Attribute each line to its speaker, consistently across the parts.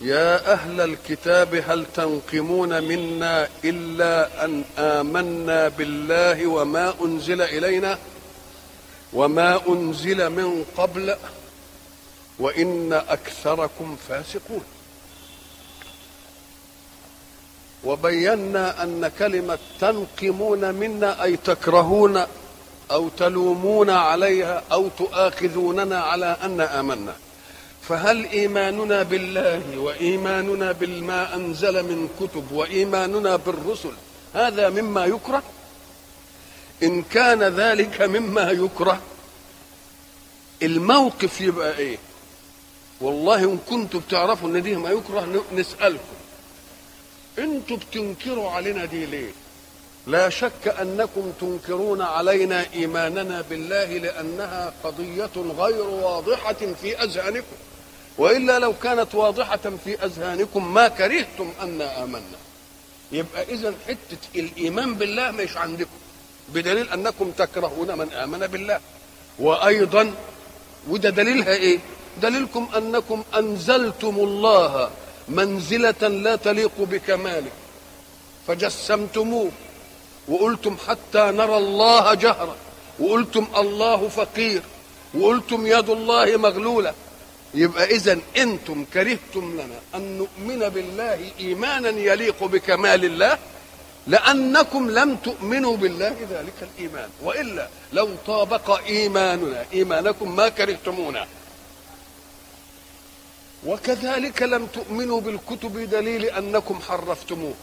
Speaker 1: يا أهل الكتاب هل تنقمون منا إلا أن آمنا بالله وما أنزل إلينا؟ وما أنزل من قبل؟ وإن أكثركم فاسقون. وبينا أن كلمة تنقمون منا أي تكرهون أو تلومون عليها أو تؤاخذوننا على أن آمنا. فهل إيماننا بالله وإيماننا بما أنزل من كتب وإيماننا بالرسل هذا مما يكره؟ إن كان ذلك مما يكره الموقف يبقى إيه؟ والله إن كنتم بتعرفوا إن دي ما يكره نسألكم. أنتم بتنكروا علينا دي ليه؟ لا شك أنكم تنكرون علينا إيماننا بالله لأنها قضية غير واضحة في أذهانكم. وإلا لو كانت واضحة في أذهانكم ما كرهتم انا آمنا. يبقى اذا حتة الإيمان بالله مش عندكم. بدليل أنكم تكرهون من آمن بالله. وأيضا وده دليلها إيه؟ دليلكم أنكم أنزلتم الله منزلة لا تليق بكماله. فجسمتموه. وقلتم حتى نرى الله جهرا. وقلتم الله فقير. وقلتم يد الله مغلولة. يبقى اذا أنتم كرهتم لنا أن نؤمن بالله إيمانا يليق بكمال الله لأنكم لم تؤمنوا بالله ذلك الإيمان. وإلا لو طابق إيماننا إيمانكم ما كرهتمونا. وكذلك لم تؤمنوا بالكتب دليل أنكم حرفتموه.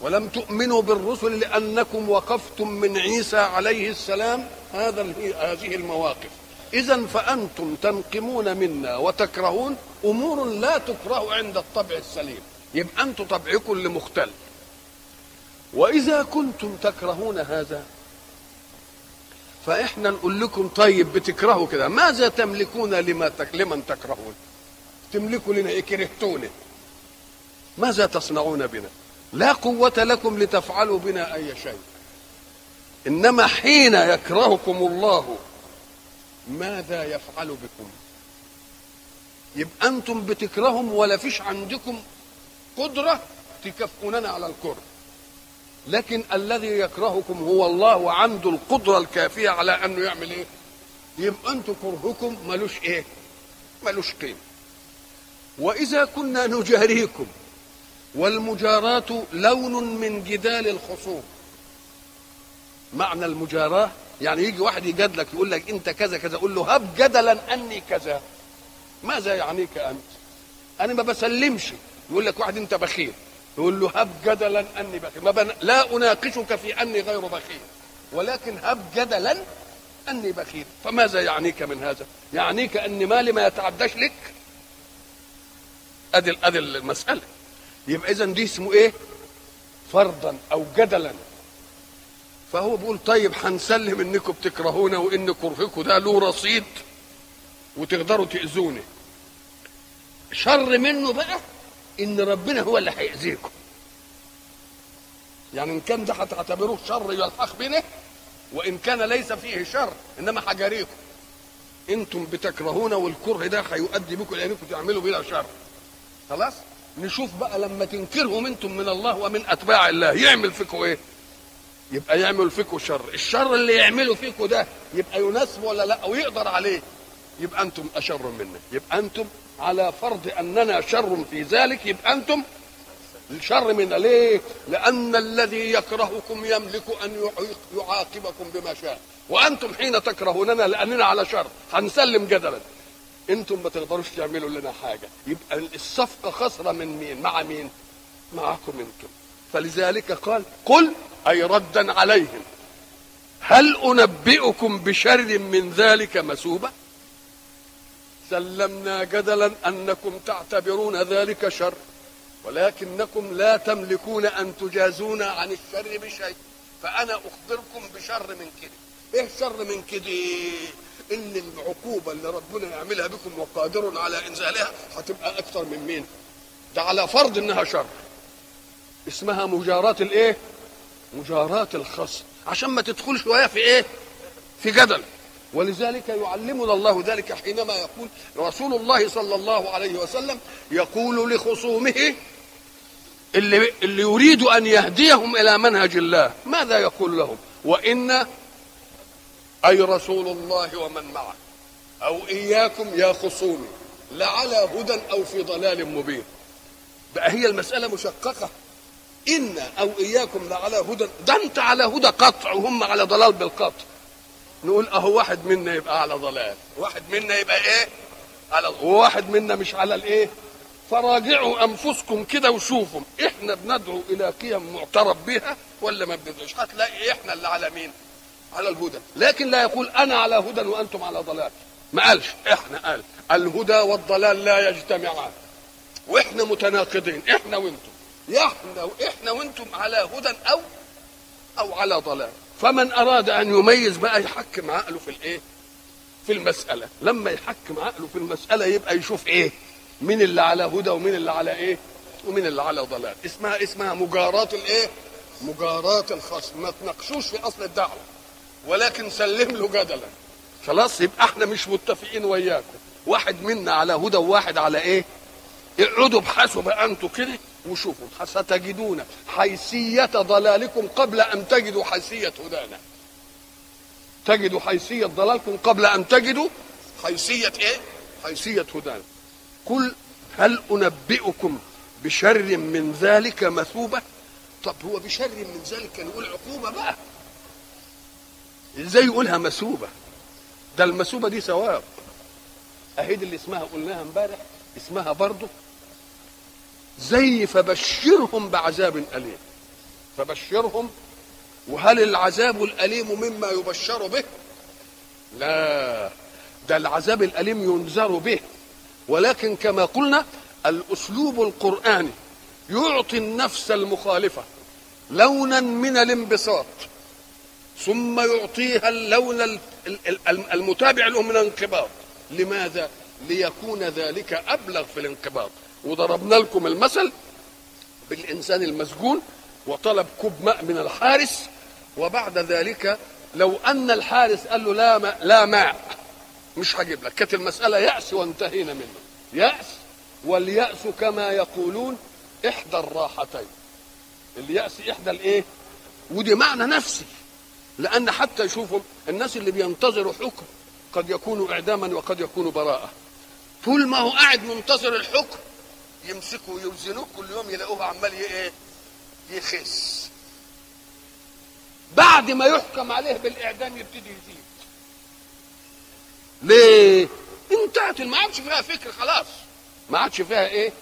Speaker 1: ولم تؤمنوا بالرسل لأنكم وقفتم من عيسى عليه السلام. هذا هذه المواقف. اذا فأنتم تنقمون منا وتكرهون أمور لا تكره عند الطبع السليم. يبقى أنتم طبعكم اللي مختل وإذا كنتم تكرهون هذا فإحنا نقول لكم طيب بتكرهوا كده. ماذا تملكون لما تك... لمن تكرهون؟ تملكوا لنا كرهتونا ماذا تصنعون بنا؟ لا قوة لكم لتفعلوا بنا أي شيء. إنما حين يكرهكم الله ماذا يفعل بكم؟ يبقى أنتم بتكرههم ولا فيش عندكم قدرة تكفوننا على الكره. لكن الذي يكرهكم هو الله وعنده القدرة الكافية على أنه يعمل إيه؟ يبقى أنتم كرهكم ملوش إيه؟ ملوش قيمة. وإذا كنا نجاريكم والمجاراة لون من جدال الخصوم. معنى المجاراة يعني يجي واحد يجادلك يقول لك انت كذا كذا. قول له هب جدلا أني كذا. ماذا يعنيك أنت؟ أنا ما بسلمش. يقول لك واحد انت بخيل. يقول له هب جدلا أني بخيل. ما بن... لا أناقشك في أني غير بخيل. ولكن هب جدلا أني بخيل. فماذا يعنيك من هذا؟ يعنيك ان مالي ما يتعداش لك. أدي أدي المسألة. يبقى اذا دي اسمه إيه؟ فرضا أو جدلا. فهو بيقول طيب هنسلم إنكم بتكرهونا وإن كرهكم ده له رصيد وتقدروا تأذوني. شر منه بقى إن ربنا هو اللي هيأذيكم. يعني إن كان ده هتعتبروه شر يلحق بنا وإن كان ليس فيه شر إنما حجريكم. إنتم بتكرهونا والكره ده هيؤدي بكم لانكم تعملوا بلا شر. خلاص؟ نشوف بقى لما تنكرهم إنتم من الله ومن أتباع الله يعمل فيكم إيه؟ يبقى يعمل فيكم شر. الشر اللي يعمله فيكم ده يبقى يناسب ولا لا؟ أو يقدر عليه. يبقى أنتم أشر منا يبقى أنتم على فرض أننا شر في ذلك يبقى أنتم الشر منا ليه لأن الذي يكرهكم يملك أن يعاقبكم بما شاء. وأنتم حين تكرهوننا لأننا على شر. هنسلم جدلا. أنتم ما تقدروش تعملوا لنا حاجة. يبقى الصفقة خسرة من مين؟ مع مين؟ معكم أنتم. فلذلك قال قل أي ردا عليهم. هل أنبئكم بشر من ذلك مثوبه سلمنا جدلا أنكم تعتبرون ذلك شر ولكنكم لا تملكون أن تجازون عن الشر بشيء فأنا أخبركم بشر من كده. إيه شر من كده؟ إن العقوبة اللي ربنا يعملها بكم وقادر على إنزالها هتبقى أكثر من مين؟ ده على فرض إنها شر. اسمها مجاراة الإيه؟ مجاراة الخصم. عشان ما تدخلش شوية في إيه؟ في جدل. ولذلك يعلمنا الله ذلك حينما يقول رسول الله صلى الله عليه وسلم يقول لخصومه اللي اللي يريد أن يهديهم إلى منهج الله ماذا يقول لهم؟ وإن أي رسول الله ومن معه أو إياكم يا خصومي لعلى هدى أو في ضلال مبين. بقى هي المسألة مشققة. ان أو اياكم لعلى هدى. ده أنت على هدى قطع وهم على ضلال بالقطع. نقول أهو واحد منا يبقى على ضلال. واحد منا يبقى إيه؟ على وواحد منا مش على الإيه؟ فراجعوا أنفسكم كده وشوفوا. إحنا بندعو إلى قيم معترف بها ولا ما بندعوش؟ هتلاقي إحنا اللي على مين؟ على الهدى. لكن لا يقول أنا على هدى وأنتم على ضلال. ما قالش. إحنا قال. الهدى والضلال لا يجتمعان. وإحنا متناقضين. إحنا وأنتم. إحنا وإحنا وأنتم على هدى أو أو على ضلال. فمن أراد أن يميز بقى يحكم عقله في الإيه؟ في المسألة. لما يحكم عقله في المسألة يبقى يشوف إيه؟ مين اللي على هدى ومين اللي على إيه؟ ومين اللي على ضلال. اسمها اسمها مجاراة الإيه؟ مجاراة الخصم. ما تناقشوش في أصل الدعوة. ولكن سلم له جدلا. خلاص يبقى إحنا مش متفقين وياكم واحد منا على هدى وواحد على إيه؟ اقعدوا ابحثوا بقى أنتوا كده. وشوفوا ستجدون حيثية ضلالكم قبل أن تجدوا حيثية هدانا. تجدوا حيثية ضلالكم قبل أن تجدوا حيثية إيه؟ حيثية هدانا. قل هل أنبئكم بشر من ذلك مثوبة؟ طب هو بشر من ذلك كان يقول عقوبة بقى. إزاي يقولها مثوبة؟ ده المثوبة دي ثواب أهي دي اللي اسمها قلناها امبارح اسمها برضه زي فبشرهم بعذاب أليم. فبشرهم وهل العذاب الأليم مما يبشر به؟ لا ده العذاب الأليم ينذر به. ولكن كما قلنا الأسلوب القرآني يعطي النفس المخالفة لونا من الانبساط ثم يعطيها اللون المتابع له من الانقباض. لماذا؟ ليكون ذلك أبلغ في الانقباض. وضربنا لكم المثل بالإنسان المسجون وطلب كوب ماء من الحارس وبعد ذلك لو أن الحارس قال له لا ماء لا ماء مش هجيب لك. كانت المسألة يأس وانتهينا منه يأس واليأس كما يقولون إحدى الراحتين. اليأس إحدى الإيه؟ ودي معنى نفسي. لأن حتى يشوفوا الناس اللي بينتظروا حكم قد يكونوا إعداما وقد يكونوا براءة. طول ما هو قاعد منتظر الحكم يمسكوا ويوزنوه كل يوم يلاقوه عمال إيه يخس. بعد ما يحكم عليه بالإعدام يبتدي يزيد. ليه؟ انتهت ما عادش فيها فكر خلاص. ما عادش فيها إيه؟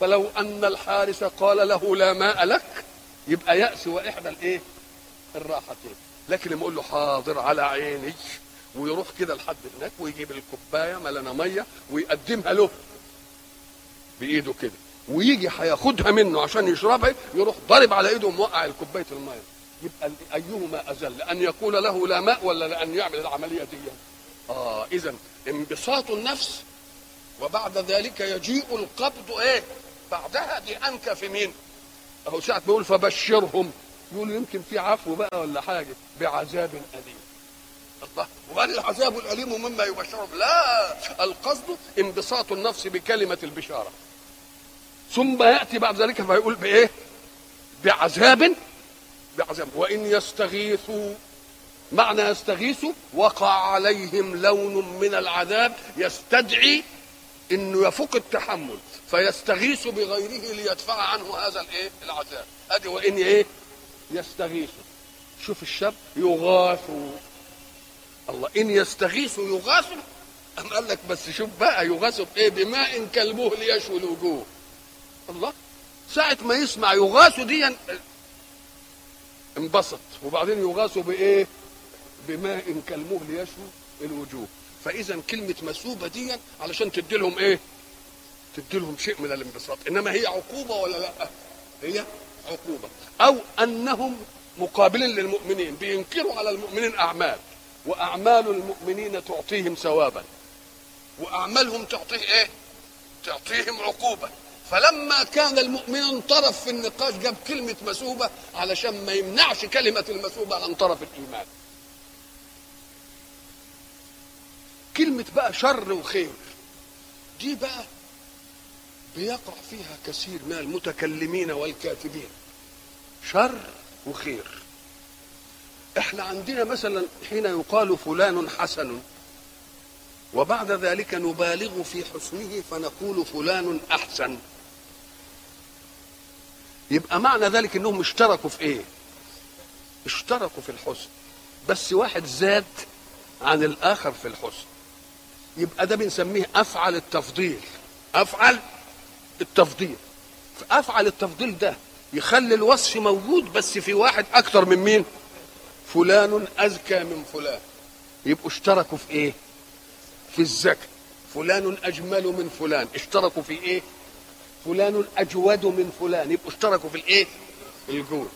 Speaker 1: فلو أن الحارس قال له لا ماء لك يبقى يأس وإحدى الإيه؟ الراحتين. لكن لما يقول له حاضر على عيني ويروح كده لحد هناك ويجيب الكوباية ملانه مية ويقدمها له. بإيده كده. ويجي هياخدها منه عشان يشربها يروح ضارب على إيده وموقع الكوباية المية. يبقى أيهما اذل ان يقول له لا ماء ولا لأن يعمل العملية دي. آه اذا انبساط النفس وبعد ذلك يجيء القبض إيه؟ بعدها دي انكى في مين؟ أهو ساعة ما يقول فبشرهم. يقول يمكن في عفو بقى ولا حاجة؟ بعذاب أليم. الله وقال العذاب الأليم مما يبشرهم؟ لا القصد انبساط النفس بكلمة البشارة. ثم يأتي بعد ذلك فيقول بإيه؟ بعذاب بعذاب. وإن يستغيثوا معنى يستغيثوا وقع عليهم لون من العذاب يستدعي إنه يفوق التحمل فيستغيث بغيره ليدفع عنه هذا الإيه؟ العذاب. ادي وإن إيه؟ يستغيثوا شوف الشاب يغاثوا الله إن يستغيثوا يغاثوا أم قال لك بس شوف بقى يغاثوا بإيه؟ بماء كالمهل يشوي الوجوه. الله. ساعة ما يسمع يغاثوا دي انبسط. وبعدين يغاثوا بإيه؟ بماء كالمهل يشوي الوجوه. فإذا كلمة مسوبة دي علشان تدي لهم إيه؟ تدي لهم شيء من الانبساط. إنما هي عقوبة ولا لأ؟ هي عقوبة. أو أنهم مقابلين للمؤمنين بينكروا على المؤمنين أعمال. وأعمال المؤمنين تعطيهم ثوابا. وأعمالهم تعطيه إيه؟ تعطيهم عقوبه فلما كان المؤمن طرف في النقاش جاب كلمة مسوبة علشان ما يمنعش كلمة المسوبة عن طرف الإيمان. كلمة بقى شر وخير دي بقى بيقع فيها كثير من المتكلمين والكاتبين. شر وخير. إحنا عندنا مثلا حين يقال فلان حسن وبعد ذلك نبالغ في حسنه فنقول فلان أحسن. يبقى معنى ذلك إنهم اشتركوا في إيه؟ اشتركوا في الحسن. بس واحد زاد عن الآخر في الحسن. يبقى ده بنسميه أفعل التفضيل. أفعل التفضيل. افعل التفضيل ده يخلي الوصف موجود بس في واحد أكتر من مين؟ فلان اذكى من فلان. يبقوا اشتركوا في إيه؟ في الذكاء فلان أجمل من فلان. اشتركوا في إيه؟ فلان اجود من فلان. يبقوا اشتركوا في الإيه؟ الجود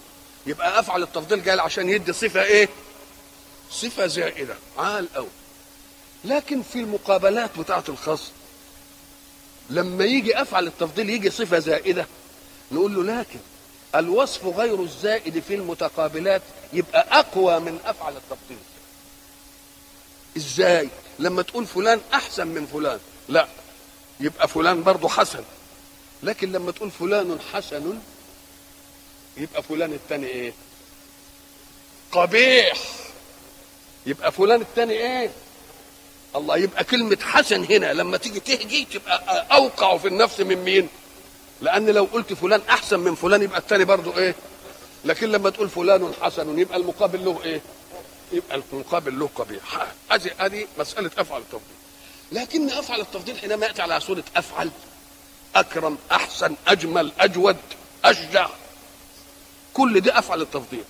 Speaker 1: يبقى أفعل التفضيل قال عشان يدي صفة إيه؟ صفة زائدة. عال قوي لكن في المقابلات بتاعة الخصم لما يجي أفعل التفضيل يجي صفة زائدة. نقول له لكن الوصف غير الزائد في المتقابلات يبقى أقوى من أفعل التفضيل. إزاي؟ لما تقول فلان أحسن من فلان. لا. يبقى فلان برضه حسن. لكن لما تقول فلان حسن يبقى فلان الثاني إيه قبيح يبقى فلان الثاني إيه الله يبقى كلمة حسن هنا لما تيجي تهجي تبقى أوقع في النفس من مين؟ لأن لو قلت فلان أحسن من فلان يبقى الثاني برضه إيه؟ لكن لما تقول فلان حسن يبقى المقابل له إيه؟ يبقى المقابل له قبيح ادي أدي مسألة أفعل التفضيل لكن أفعل التفضيل حينما يأتي على صورة أفعل أكرم أحسن أجمل أجود أشجع. كل دي أفعل التفضيل.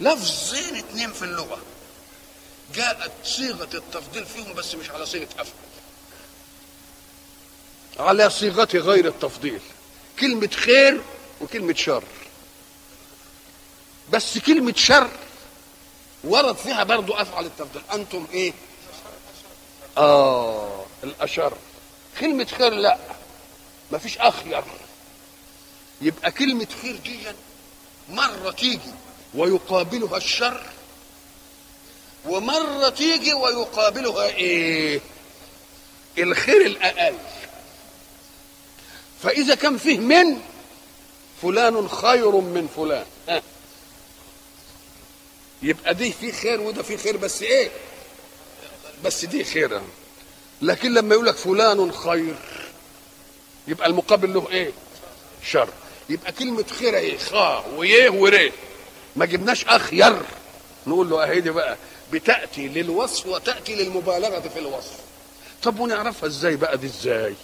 Speaker 1: لفظين اتنين في اللغة. جاءت صيغة التفضيل فيهم بس مش على صيغة أفعل. على صيغة غير التفضيل. كلمة خير وكلمة شر. بس كلمة شر ورد فيها برضو أفعل التفضيل. أنتم إيه؟ آه الأشر. كلمة خير لا. ما فيش اخير يبقى كلمة خير دي مرة تيجي ويقابلها الشر ومرة تيجي ويقابلها إيه؟ الخير الأقل. فإذا كان فيه من فلان خير من فلان. يبقى دي في خير وده في خير بس إيه؟ بس دي خير لكن لما يقول لك فلان خير يبقى المقابل له إيه؟ شر. يبقى كلمة خير إيه؟ خا ويه وريه ما جبناش اخير نقول له أهي دي بقى بتأتي للوصف وتأتي للمبالغة في الوصف. طب ونعرفها إزاي بقى دي إزاي؟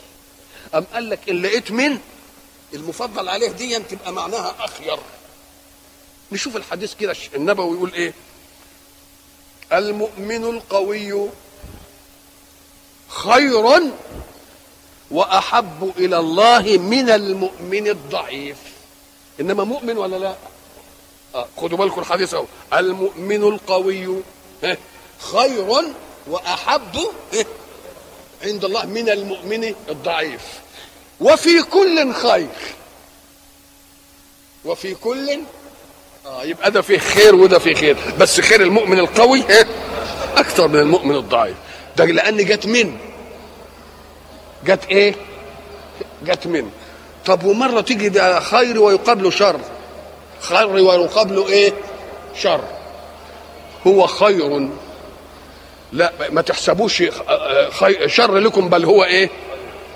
Speaker 1: أم قال لك إن لقيت من؟ المفضل عليه دي تبقى معناها أخير نشوف الحديث كده النبوي يقول إيه؟ المؤمن القوي خير وأحب إلى الله من المؤمن الضعيف. إنما مؤمن ولا لا؟ آه خدوا بالكم الحديث أهو. المؤمن القوي خير وأحب عند الله من المؤمن الضعيف. وفي كل خير. وفي كل آه يبقى ده فيه خير وده فيه خير. بس خير المؤمن القوي؟ أكثر من المؤمن الضعيف. ده لأن جت من؟ جت إيه؟ جت من؟ طب ومرة تيجي ده خير ويقابله شر. خير ويقابله إيه؟ شر. هو خير. لا ما تحسبوش خير شر لكم بل هو إيه؟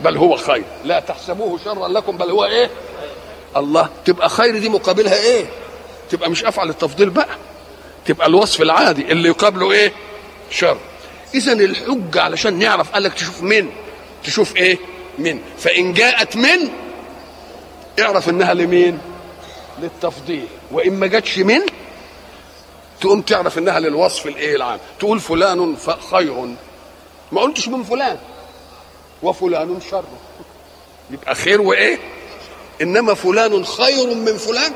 Speaker 1: بل هو خير. لا تحسبوه شرا لكم بل هو إيه؟ الله. تبقى خير دي مقابلها إيه؟ تبقى مش أفعل التفضيل بقى. تبقى الوصف العادي اللي يقابله إيه؟ شر. اذا الحجة علشان نعرف قال لك تشوف من؟ تشوف إيه؟ من. فإن جاءت من اعرف إنها لمين؟ للتفضيل. وإن ما جاتش من تقوم تعرف إنها للوصف الإيه العام. تقول فلان خير. ما قلتش من فلان. وفلان شر. يبقى خير وإيه؟ إنما فلان خير من فلان.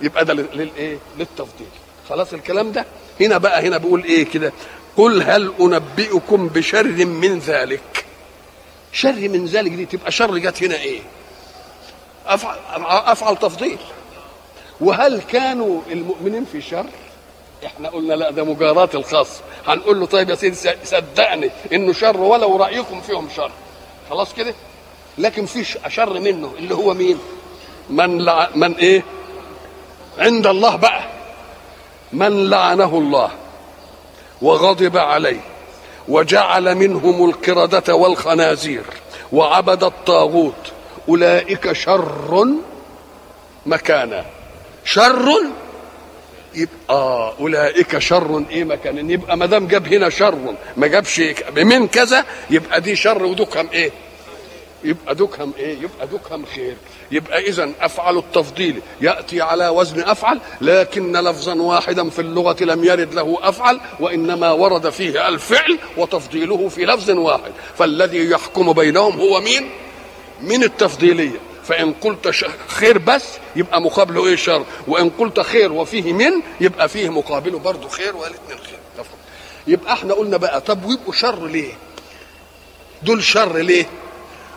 Speaker 1: يبقى ده للإيه؟ للتفضيل. خلاص الكلام ده؟ هنا بقى هنا بيقول إيه كده؟ قل هل أنبئكم بشر من ذلك؟ شر من ذلك دي تبقى شر جت هنا إيه؟ افعل أفعل تفضيل. وهل كانوا المؤمنين في شر؟ إحنا قلنا لا ده مجاراة الخاص. هنقول له طيب يا سيدي صدقني إنه شر ولو رأيكم فيهم شر. خلاص كده؟ لكن في شر منه اللي هو مين؟ من لع... من إيه؟ عند الله بقى. من لعنه الله. وغضب عليه وجعل منهم القردة والخنازير وعبد الطاغوت. أولئك شر مكانا. شر؟ يبقى أولئك شر. إيه مكان؟ يبقى ما دام جاب هنا شر ما جابش من كذا يبقى دي شر ودكهم إيه؟ يبقى دكهم إيه؟ يبقى دكهم خير. يبقى إذا أفعل التفضيل يأتي على وزن أفعل لكن لفظا واحدا في اللغة لم يرد له أفعل وإنما ورد فيه الفعل وتفضيله في لفظ واحد. فالذي يحكم بينهم هو مين؟ من التفضيلية. فإن قلت خير بس يبقى مقابله إيه شر؟ وإن قلت خير وفيه من يبقى فيه مقابله برضه خير والاثنين خير. يبقى إحنا قلنا بقى طب ويبقوا شر ليه؟ دول شر ليه؟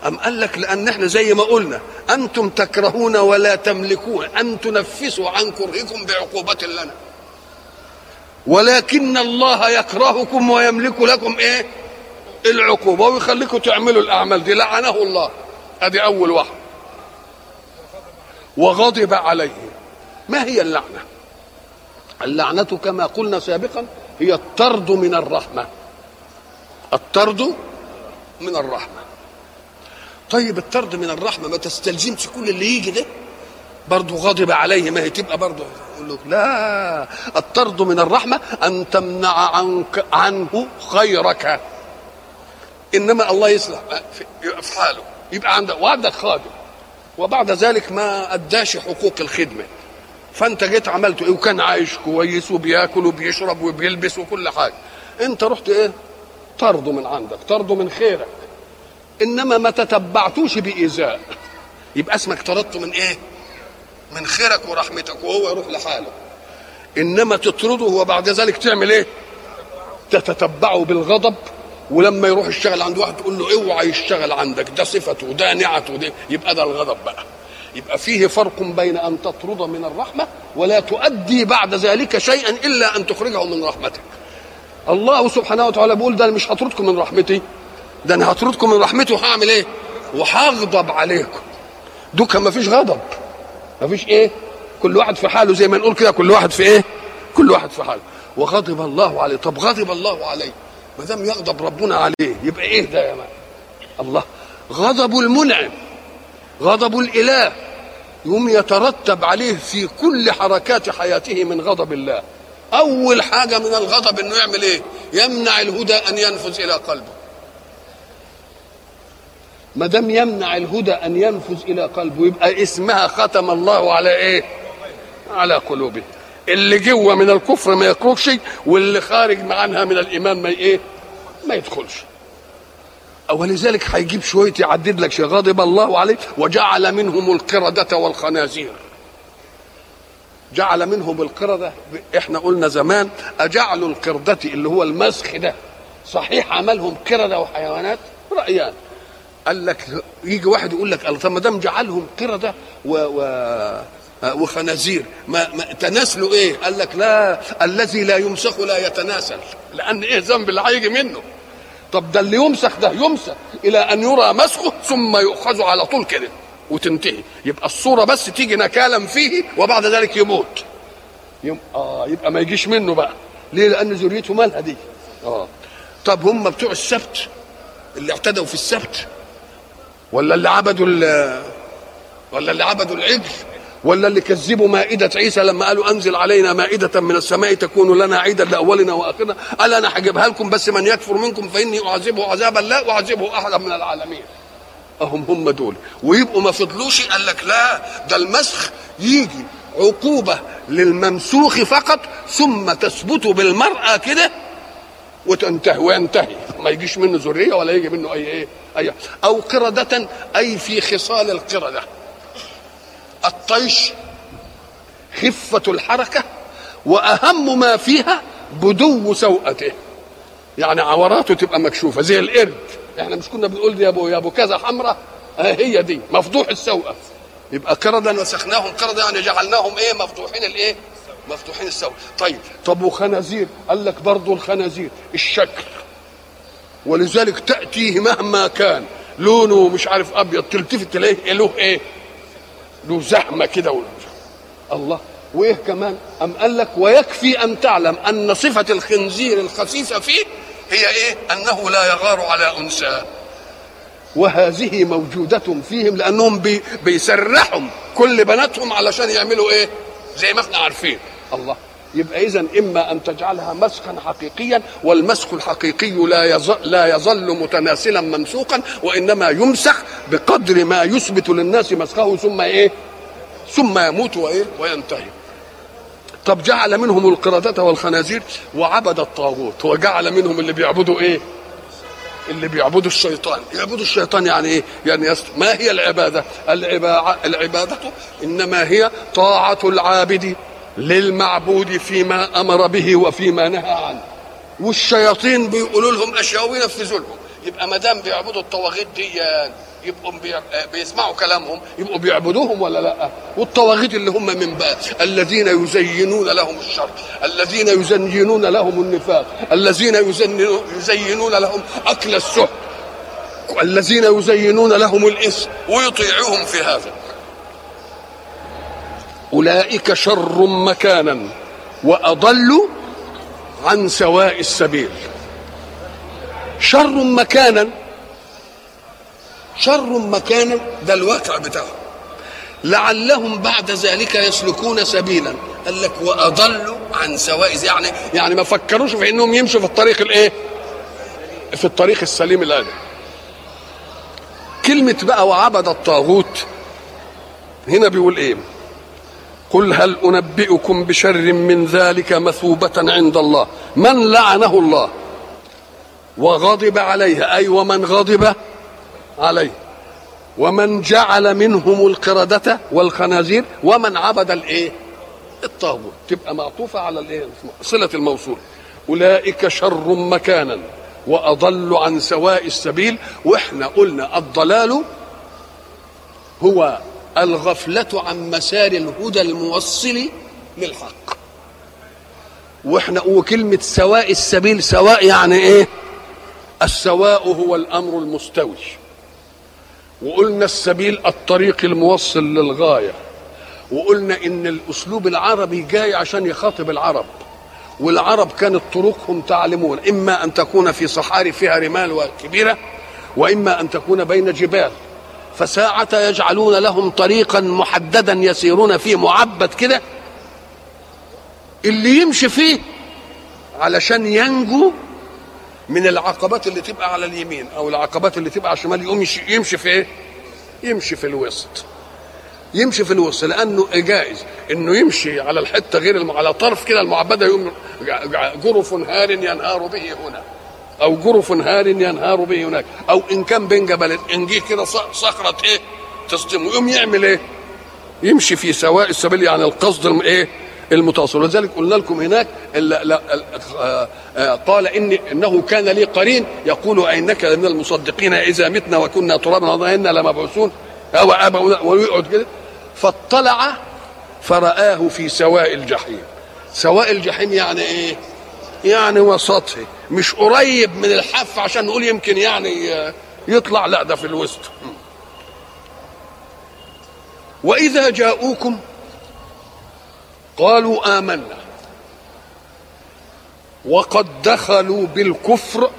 Speaker 1: أم قال لك لأن إحنا زي ما قلنا أنتم تكرهون ولا تملكون أن تنفسوا عن كرهكم بعقوبة لنا. ولكن الله يكرهكم ويملك لكم إيه؟ العقوبة ويخليكم تعملوا الأعمال دي. لعنه الله. أدي أول واحد. وغضب عليه. ما هي اللعنة؟ اللعنة كما قلنا سابقا هي الطرد من الرحمة. الطرد من الرحمة. طيب الطرد من الرحمة ما تستلزمش كل اللي يجي ده؟ برضه غضب عليه ما هي تبقى برضه يقول له لا الطرد من الرحمة أن تمنع عنك عنه خيرك. إنما الله يصلح في حاله. يبقى عندك وعندك خادم وبعد ذلك ما أداش حقوق الخدمة. فأنت جيت عملت إيه؟ وكان عايش كويس وبياكل وبيشرب وبيلبس وكل حاجة. أنت رحت إيه؟ طرده من عندك طرده من خيرك. إنما ما تتبعتوش بإيذاء. يبقى اسمك طردته من إيه؟ من خيرك ورحمتك وهو يروح لحاله. إنما تطرده وبعد ذلك تعمل إيه؟ تتتبعه بالغضب ولما يروح يشتغل عند واحد تقول له اوعى يشتغل عندك ده صفته ده نعته ده يبقى ده الغضب بقى. يبقى فيه فرق بين أن تطرد من الرحمة ولا تؤدي بعد ذلك شيئا إلا أن تخرجه من رحمتك. الله سبحانه وتعالى بيقول ده مش هطردكم من رحمتي. ده أنا هطردكم من رحمتي وهعمل إيه؟ وهغضب عليكم. دوكا ما فيش غضب. ما فيش إيه؟ كل واحد في حاله زي ما نقول كده كل واحد في إيه؟ كل واحد في حاله. وغضب الله عليه. طب غضب الله عليه. ما دام يغضب ربنا عليه يبقى إيه ده يا مان الله. غضب المنعم. غضب الإله. يوم يترتب عليه في كل حركات حياته من غضب الله. أول حاجة من الغضب إنه يعمل إيه؟ يمنع الهدى أن ينفذ إلى قلبه. ما دام يمنع الهدى أن ينفذ إلى قلبه يبقى اسمها ختم الله على إيه؟ على قلوبه. اللي جوه من الكفر ما يخرجش واللي خارج عنها من الإيمان ما إيه؟ ما يدخلش. ولذلك هيجيب شوية يعدد لك شيء غضب الله عليه وجعل منهم القردة والخنازير. جعل منهم القردة إحنا قلنا زمان اجعلوا القردة اللي هو المسخ ده صحيح عملهم قردة وحيوانات؟ رأيان. قال لك يجي واحد يقول لك الله طب ما دام جعلهم قردة و, و وخنازير ما, ما تناسلوا إيه؟ قال لك لا الذي لا يمسخ لا يتناسل لأن إيه؟ ذنب اللي هيجي منه. طب ده اللي يمسخ ده يمسخ إلى أن يرى مسخه ثم يؤخذ على طول كده وتنتهي. يبقى الصورة بس تيجي نكالا فيه وبعد ذلك يموت. يم... آه يبقى ما يجيش منه بقى. ليه؟ لأن ذريته مالها دي. آه. طب هم بتوع السبت اللي اعتدوا في السبت ولا اللي عبدوا ولا اللي عبدوا العجل ولا اللي كذبوا مائدة عيسى لما قالوا أنزل علينا مائدة من السماء تكون لنا عيدا لأولنا وآخرنا؟ قال أنا هجيبها لكم بس من يكفر منكم فإني أعذبه عذابا لا أعذبه أحدا من العالمين. أهم هم دول. ويبقوا ما فضلوش قال لك لا ده المسخ يجي عقوبة للممسوخ فقط ثم تثبت بالمرأة كده وتنتهي وينتهي ما يجيش منه ذرية ولا يجي منه أي إيه أي أو قردة أي في خصال القردة. الطيش خفة الحركة وأهم ما فيها بدو سوءته. يعني عوراته تبقى مكشوفة زي القرد. إحنا مش كنا بنقول دي يا ابو يا أبو كذا حمراء؟ هي دي. مفضوح السوءة. يبقى قردا وسخناهم قردا يعني جعلناهم إيه مفضوحين الإيه؟ مفتوحين السوء طيب طب وخنازير؟ قال لك برضه الخنازير. الشكل. ولذلك تأتيه مهما كان. لونه مش عارف أبيض تلتفت تلاقيه له إيه؟ له زحمة كده الله. وإيه كمان؟ أم قال لك ويكفي أن تعلم أن صفة الخنزير الخسيسة فيه هي إيه؟ أنه لا يغار على أنثى. وهذه موجودة فيهم لأنهم بي بيسرحهم. كل بناتهم علشان يعملوا إيه؟ زي ما إحنا عارفين. الله. يبقى اذا إما أن تجعلها مسخا حقيقيا والمسخ الحقيقي لا يظل لا يظل متناسلا ممسوقا وإنما يمسخ بقدر ما يثبت للناس مسخه ثم إيه؟ ثم يموت وإيه؟ وينتهي. طب جعل منهم القردة والخنازير وعبد الطاغوت وجعل منهم اللي بيعبدوا إيه؟ اللي بيعبدوا الشيطان يعبدوا الشيطان يعني إيه يعني يست... ما هي العبادة العبا... العبادة إنما هي طاعة العابد للمعبود فيما أمر به وفيما نهى عنه. والشياطين بيقولوا لهم أشياء وينفذوا لهم يبقى ما دام بيعبدوا الطواغيت دي يبقوا بي... بيسمعوا كلامهم يبقوا بيعبدوهم ولا لأ؟ والطواغيت اللي هم من بقى الذين يزينون لهم الشر الذين يزينون لهم النفاق الذين يزينون, لهم أكل السحت الذين يزينون لهم الاثم ويطيعوهم في هذا. أولئك شر مكانا وأضل عن سواء السبيل. شر مكانا شر مكانا ده الواقع بتاعهم. لعلهم بعد ذلك يسلكون سبيلا. قال لك واضلوا عن سواء يعني يعني ما فكروش في إنهم يمشوا في الطريق الإيه؟ في الطريق السليم الآن. كلمة بقى وعبد الطاغوت هنا بيقول إيه؟ قل هل أنبئكم بشر من ذلك مثوبة عند الله؟ من لعنه الله؟ وغضب عليه. أي ومن غضب عليه. ومن جعل منهم القردة والخنازير ومن عبد الإيه؟ الطاغوت. تبقى معطوفة على الإيه؟ صلة الموصول. أولئك شر مكانا وأضل عن سواء السبيل. وإحنا قلنا الضلال هو الغفلة عن مسار الهدى الموصل للحق. وإحنا وكلمة سواء السبيل سواء يعني إيه؟ السواء هو الأمر المستوي. وقلنا السبيل الطريق الموصل للغاية. وقلنا إن الأسلوب العربي جاي عشان يخاطب العرب. والعرب كانت طرقهم تعلمون. إما أن تكون في صحاري فيها رمال كبيرة وإما أن تكون بين جبال. فساعة يجعلون لهم طريقا محددا يسيرون فيه معبد كده اللي يمشي فيه علشان ينجو من العقبات اللي تبقى على اليمين أو العقبات اللي تبقى على الشمال يقوم يمشي في إيه؟ يمشي في الوسط يمشي في الوسط لأنه جائز إنه يمشي على الحتة غير الم... على طرف كده المعبدة يقوم جرف هار ينهار به هنا أو جرف هار ينهار به هناك. أو إن كان بين جبلين إن جه كده صخرة إيه تصدم يقوم يعمل إيه؟ يمشي في سواء السبيل يعني القصد إيه المتواصل ولذلك قلنا لكم هناك لا لا قال إن إنه كان لي قرين. يقول انك من المصدقين إذا متنا وكنا ترابا. وإنا لمبعوثون. أو أبا ويقعد كده. فاطلع فرآه في سواء الجحيم. سواء الجحيم يعني إيه؟ يعني وسطه. مش قريب من الحف عشان نقول يمكن يعني يطلع لا ده في الوسط. وإذا جاءوكم قالوا آمنا. وقد دخلوا بالكفر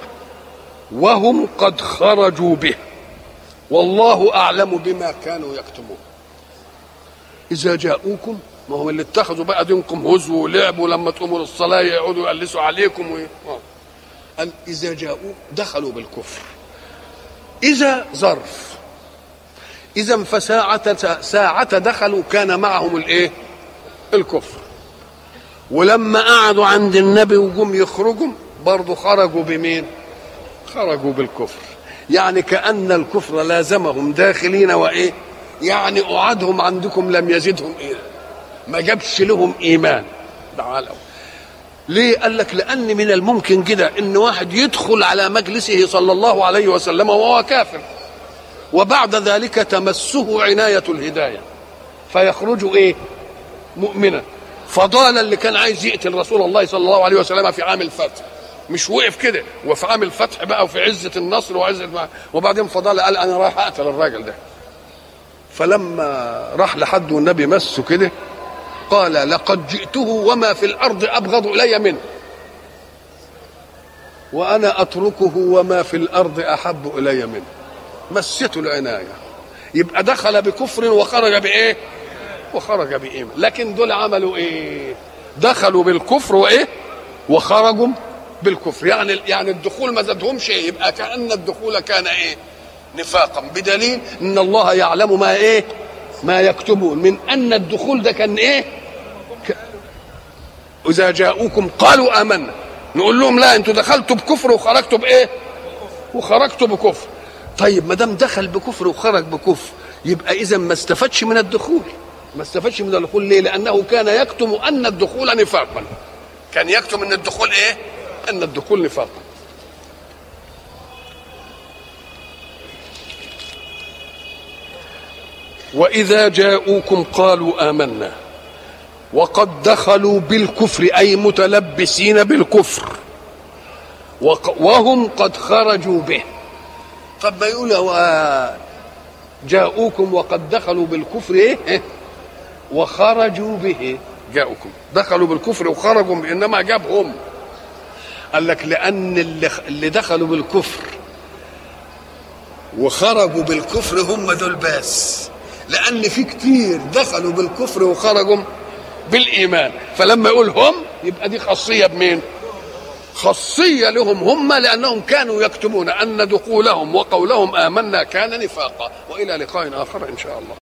Speaker 1: وهم قد خرجوا به. والله أعلم بما كانوا يكتمون. إذا جاءوكم ما هم اللي اتخذوا بقى دينكم هزوا ولعبوا لما تقوموا للصلاة يقعدوا يقلسوا عليكم و... قال إذا جاءوا دخلوا بالكفر. إذا ظرف. إذا فساعة ساعة دخلوا كان معهم الإيه؟ الكفر. ولما قعدوا عند النبي وجم يخرجوا برضه خرجوا بمين؟ خرجوا بالكفر. يعني كأن الكفر لازمهم داخلين وإيه؟ يعني قعدهم عندكم لم يزدهم إيه؟ ما جابش لهم إيمان. تعالوا. ليه؟ قال لك لأن من الممكن كده إن واحد يدخل على مجلسه صلى الله عليه وسلم وهو كافر. وبعد ذلك تمسه عناية الهداية. فيخرج إيه؟ مؤمنا. فضال اللي كان عايز يقتل رسول الله صلى الله عليه وسلم في عام الفتح. مش وقف كده وفي عام الفتح بقى وفي عزة النصر وعزة ما. وبعدين فضال قال أنا رايح أقتل الراجل ده. فلما راح لحد والنبي مسه كده قال لقد جئته وما في الأرض أبغض إلي منه. وأنا أتركه وما في الأرض أحب إلي منه. مسته العناية. يبقى دخل بكفر وخرج بإيه؟ وخرج بإيمان. لكن دول عملوا إيه؟ دخلوا بالكفر وإيه؟ وخرجوا بالكفر. يعني يعني الدخول ما زادهمش إيه؟ يبقى كأن الدخول كان إيه؟ نفاقا. بدليل إن الله يعلم ما إيه؟ ما يكتبون من أن الدخول ده كان إيه؟ ك... إذا جاءوكم قالوا آمنا. نقول لهم لا أنتوا دخلتوا بكفر وخرجتوا بإيه؟ وخرجتوا بكفر. طيب ما دام دخل بكفر وخرج بكفر يبقى إذا ما استفادش من الدخول. ما استفادش من الدخول ليه؟ لأنه كان يكتم أن الدخول نفاقا. كان يكتم أن الدخول إيه؟ أن الدخول نفاقا. وإذا جاءوكم قالوا آمنا. وقد دخلوا بالكفر أي متلبسين بالكفر. وهم قد خرجوا به. طب ما يقول جاءوكم وقد دخلوا بالكفر إيه وخرجوا به. جاءوكم. دخلوا بالكفر وخرجوا إنما جابهم. قال لك لأن اللي, اللي دخلوا بالكفر وخرجوا بالكفر هم دول بس. لأن في كتير دخلوا بالكفر وخرجوا بالإيمان. فلما يقول هم يبقى دي خاصية بمين؟ خاصية لهم هم لأنهم كانوا يكتمون أن دخولهم وقولهم آمنا كان نفاقا. وإلى لقاء آخر إن شاء الله.